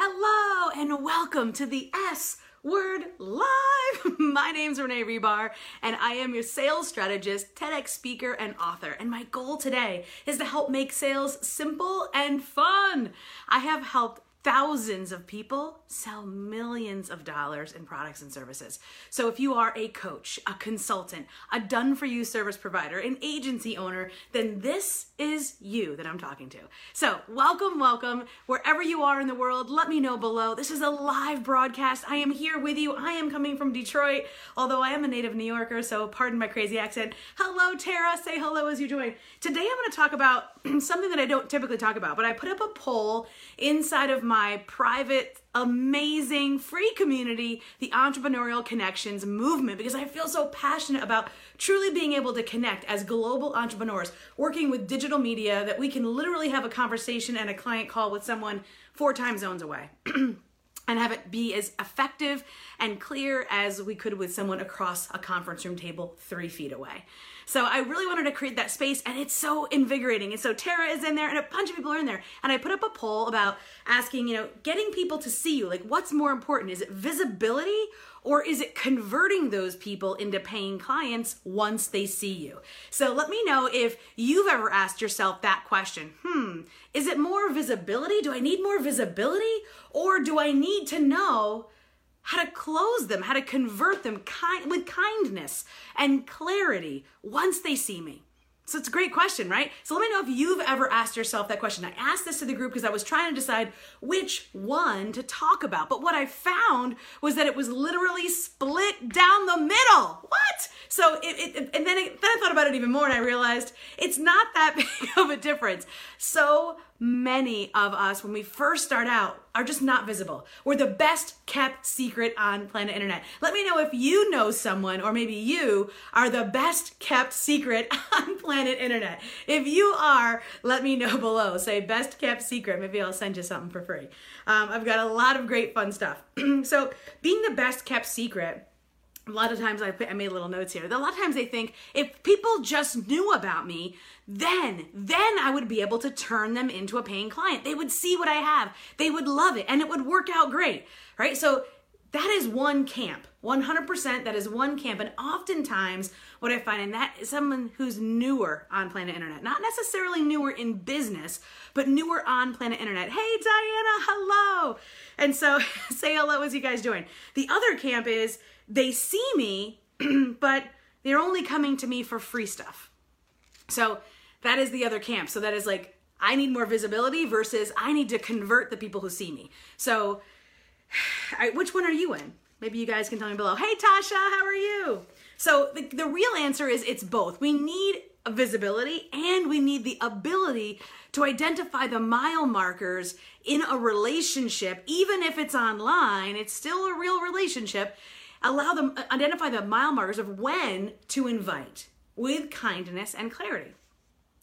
Hello and welcome to the S Word Live. My name's Renee Hribar and I am your sales strategist, TEDx speaker, and author. And my goal today is to help make sales simple and fun. I have helped thousands of people sell millions of dollars in products and services. So if you are a coach, a consultant, a done for you service provider, an agency owner, then this is you that I'm talking to. So welcome, welcome. Wherever you are in the world, let me know below. This is a live broadcast. I am here with you. I am coming from Detroit, although I am a native New Yorker, so pardon my crazy accent. Hello, Tara. Say hello as you join. Today I'm going to talk about something that I don't typically talk about, but I put up a poll inside of my private, amazing, free community, the Entrepreneurial Connections Movement, because I feel so passionate about truly being able to connect as global entrepreneurs, working with digital media, that we can literally have a conversation and a client call with someone four time zones away. and have it be as effective and clear as we could with someone across a conference room table three feet away. So I really wanted to create that space and it's so invigorating. And so Tara is in there and a bunch of people are in there. And I put up a poll about asking, you know, getting people to see you. Like what's more important? Is it visibility or is it converting those people into paying clients once they see you? So let me know if you've ever asked yourself that question. Hmm, is it more visibility? Do I need more visibility? Or do I need to know how to close them, how to convert them kind, with kindness and clarity once they see me. So it's a great question, right? So let me know if you've ever asked yourself that question. I asked this to the group because I was trying to decide which one to talk about. But what I found was that it was literally split down the middle. What? So it, it and then, it, then I thought about it even more and I realized it's not that big of a difference. So many of us, when we first start out, are just not visible. We're the best kept secret on planet internet. Let me know if you know someone, or maybe you are the best kept secret on planet internet. If you are, let me know below. Say best kept secret. Maybe I'll send you something for free. Um, I've got a lot of great fun stuff. so, being the best kept secret a lot of times I, put, I made little notes here. A lot of times they think if people just knew about me, then, then I would be able to turn them into a paying client. They would see what I have. They would love it and it would work out great, right? So that is one camp. 100% that is one camp. And oftentimes what I find, in that is someone who's newer on planet internet, not necessarily newer in business, but newer on planet internet. Hey, Diana, hello. And so say hello as you guys join. The other camp is, they see me, but they're only coming to me for free stuff. So that is the other camp. So that is like, I need more visibility versus I need to convert the people who see me. So, I, which one are you in? Maybe you guys can tell me below. Hey, Tasha, how are you? So, the, the real answer is it's both. We need visibility and we need the ability to identify the mile markers in a relationship, even if it's online, it's still a real relationship allow them uh, identify the mile markers of when to invite with kindness and clarity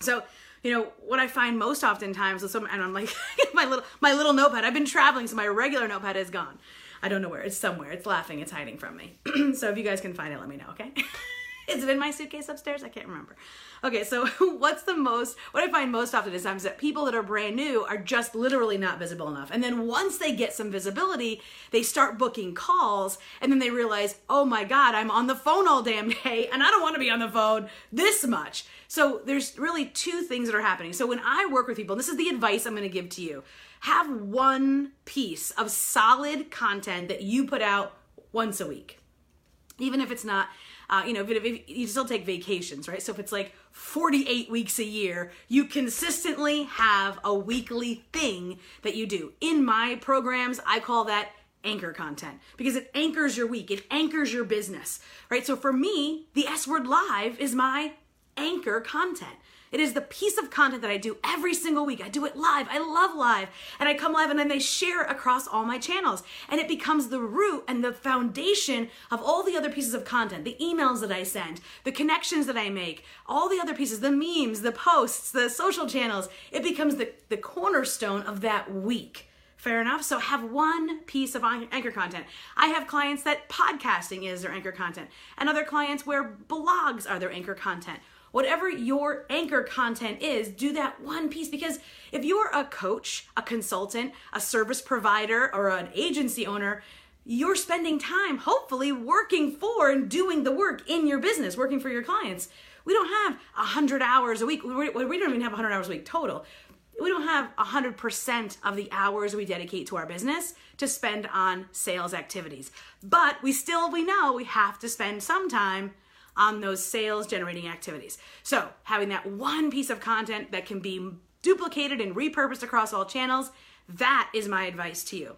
so you know what i find most oftentimes is some and i'm like my little my little notepad i've been traveling so my regular notepad is gone i don't know where it's somewhere it's laughing it's hiding from me so if you guys can find it let me know okay Is it in my suitcase upstairs? I can't remember. Okay, so what's the most, what I find most often is times that people that are brand new are just literally not visible enough. And then once they get some visibility, they start booking calls and then they realize, oh my God, I'm on the phone all damn day and I don't want to be on the phone this much. So there's really two things that are happening. So when I work with people, this is the advice I'm going to give to you have one piece of solid content that you put out once a week. Even if it's not uh, you know, if, if you still take vacations, right? So if it's like 48 weeks a year, you consistently have a weekly thing that you do. In my programs, I call that anchor content because it anchors your week, it anchors your business, right? So for me, the S Word Live is my anchor content. It is the piece of content that I do every single week. I do it live. I love live. And I come live and then they share across all my channels. And it becomes the root and the foundation of all the other pieces of content the emails that I send, the connections that I make, all the other pieces, the memes, the posts, the social channels. It becomes the, the cornerstone of that week. Fair enough. So have one piece of anchor content. I have clients that podcasting is their anchor content, and other clients where blogs are their anchor content whatever your anchor content is, do that one piece because if you're a coach, a consultant, a service provider, or an agency owner, you're spending time hopefully working for and doing the work in your business, working for your clients. We don't have 100 hours a week. We don't even have 100 hours a week total. We don't have 100% of the hours we dedicate to our business to spend on sales activities. But we still, we know we have to spend some time on those sales generating activities. So, having that one piece of content that can be duplicated and repurposed across all channels, that is my advice to you.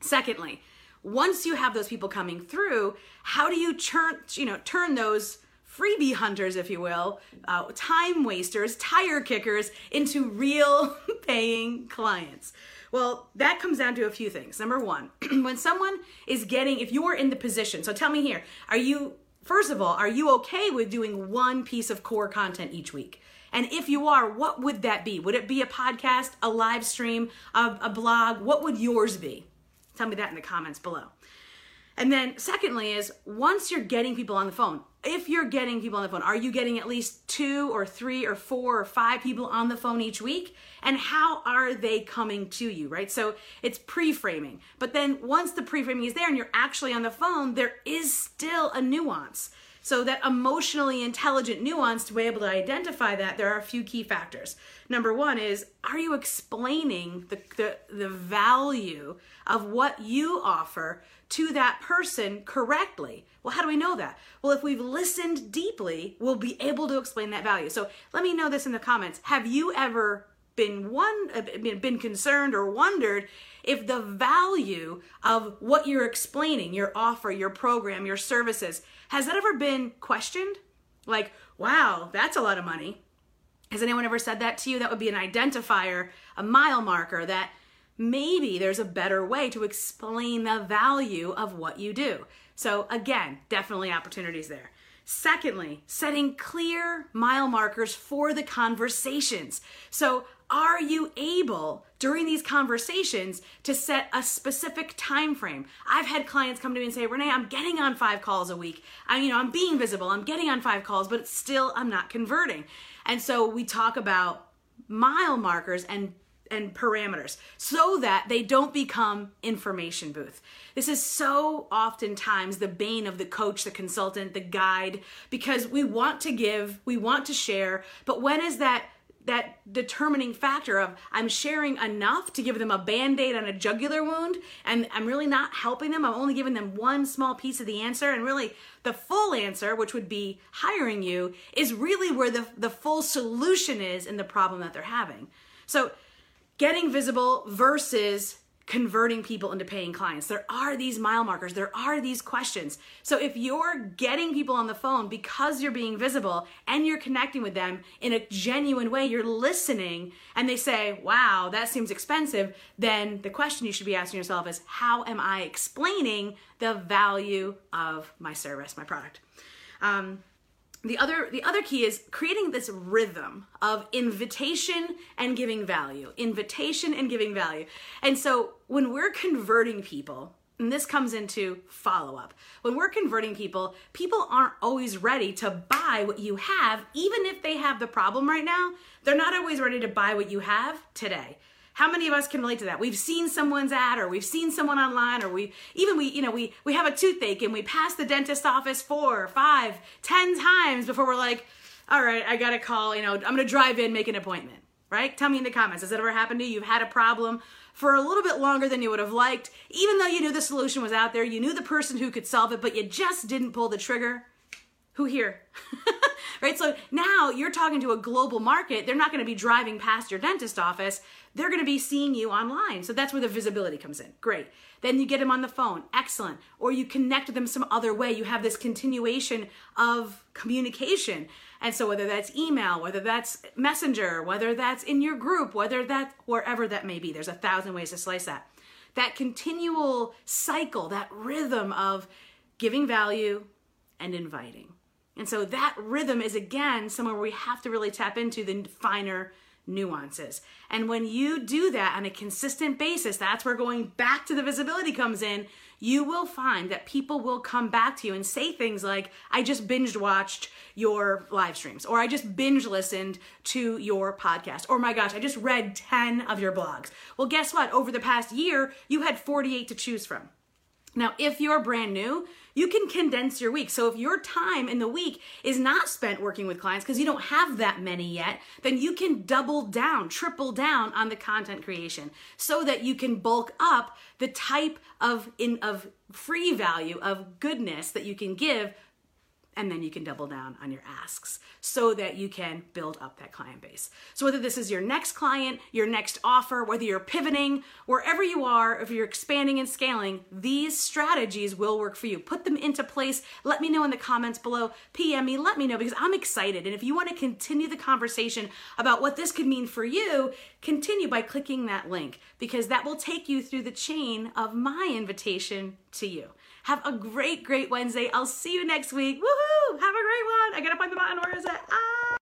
Secondly, once you have those people coming through, how do you turn, you know, turn those freebie hunters, if you will, uh, time wasters, tire kickers into real paying clients? Well, that comes down to a few things. Number one, when someone is getting, if you're in the position, so tell me here, are you, first of all, are you okay with doing one piece of core content each week? And if you are, what would that be? Would it be a podcast, a live stream, a, a blog? What would yours be? Tell me that in the comments below. And then, secondly, is once you're getting people on the phone, if you're getting people on the phone, are you getting at least two or three or four or five people on the phone each week? And how are they coming to you, right? So it's pre framing. But then once the pre framing is there and you're actually on the phone, there is still a nuance. So that emotionally intelligent nuance to be able to identify that, there are a few key factors. Number one is, are you explaining the, the, the value of what you offer to that person correctly? Well, how do we know that? Well, if we've listened deeply, we'll be able to explain that value. So let me know this in the comments. Have you ever been one uh, been concerned or wondered if the value of what you're explaining, your offer, your program, your services, has that ever been questioned? Like, wow, that's a lot of money. Has anyone ever said that to you? That would be an identifier, a mile marker that maybe there's a better way to explain the value of what you do. So, again, definitely opportunities there. Secondly, setting clear mile markers for the conversations. So, are you able during these conversations to set a specific time frame? I've had clients come to me and say, "Renee, I'm getting on 5 calls a week. I you know, I'm being visible. I'm getting on 5 calls, but still I'm not converting." And so we talk about mile markers and and parameters so that they don't become information booth. This is so oftentimes the bane of the coach, the consultant, the guide because we want to give, we want to share, but when is that that determining factor of I'm sharing enough to give them a band-aid on a jugular wound and I'm really not helping them. I'm only giving them one small piece of the answer and really the full answer, which would be hiring you, is really where the, the full solution is in the problem that they're having. So getting visible versus converting people into paying clients. There are these mile markers, there are these questions. So if you're getting people on the phone because you're being visible and you're connecting with them in a genuine way, you're listening and they say, wow, that seems expensive, then the question you should be asking yourself is, how am I explaining the value of my service, my product? Um, the other the other key is creating this rhythm of invitation and giving value. Invitation and giving value. And so when we're converting people and this comes into follow up when we're converting people people aren't always ready to buy what you have. Even if they have the problem right now they're not always ready to buy what you have today how many of us can relate to that? We've seen someone's ad or we've seen someone online or we even we, you know, we we have a toothache and we pass the dentist office four, five, ten times before we're like, all right, I gotta call, you know, I'm gonna drive in, make an appointment. Right? Tell me in the comments. Has that ever happened to you? You've had a problem for a little bit longer than you would have liked, even though you knew the solution was out there, you knew the person who could solve it, but you just didn't pull the trigger. Who here? right? So now you're talking to a global market. They're not going to be driving past your dentist office. They're going to be seeing you online. So that's where the visibility comes in. Great. Then you get them on the phone. Excellent. Or you connect them some other way. You have this continuation of communication. And so whether that's email, whether that's messenger, whether that's in your group, whether that's wherever that may be, there's a thousand ways to slice that. That continual cycle, that rhythm of giving value and inviting. And so that rhythm is again somewhere where we have to really tap into the finer nuances. And when you do that on a consistent basis, that's where going back to the visibility comes in. You will find that people will come back to you and say things like, I just binge watched your live streams, or I just binge listened to your podcast, or my gosh, I just read 10 of your blogs. Well, guess what? Over the past year, you had 48 to choose from. Now, if you're brand new, you can condense your week. So if your time in the week is not spent working with clients because you don't have that many yet, then you can double down, triple down on the content creation so that you can bulk up the type of in of free value of goodness that you can give and then you can double down on your asks so that you can build up that client base. So whether this is your next client, your next offer, whether you're pivoting, wherever you are, if you're expanding and scaling, these strategies will work for you. Put them into place. Let me know in the comments below. PM me, let me know because I'm excited. And if you want to continue the conversation about what this could mean for you, continue by clicking that link because that will take you through the chain of my invitation to you. Have a great, great Wednesday. I'll see you next week. Woohoo! Have a great one. I gotta find the button. Where is it? Ah!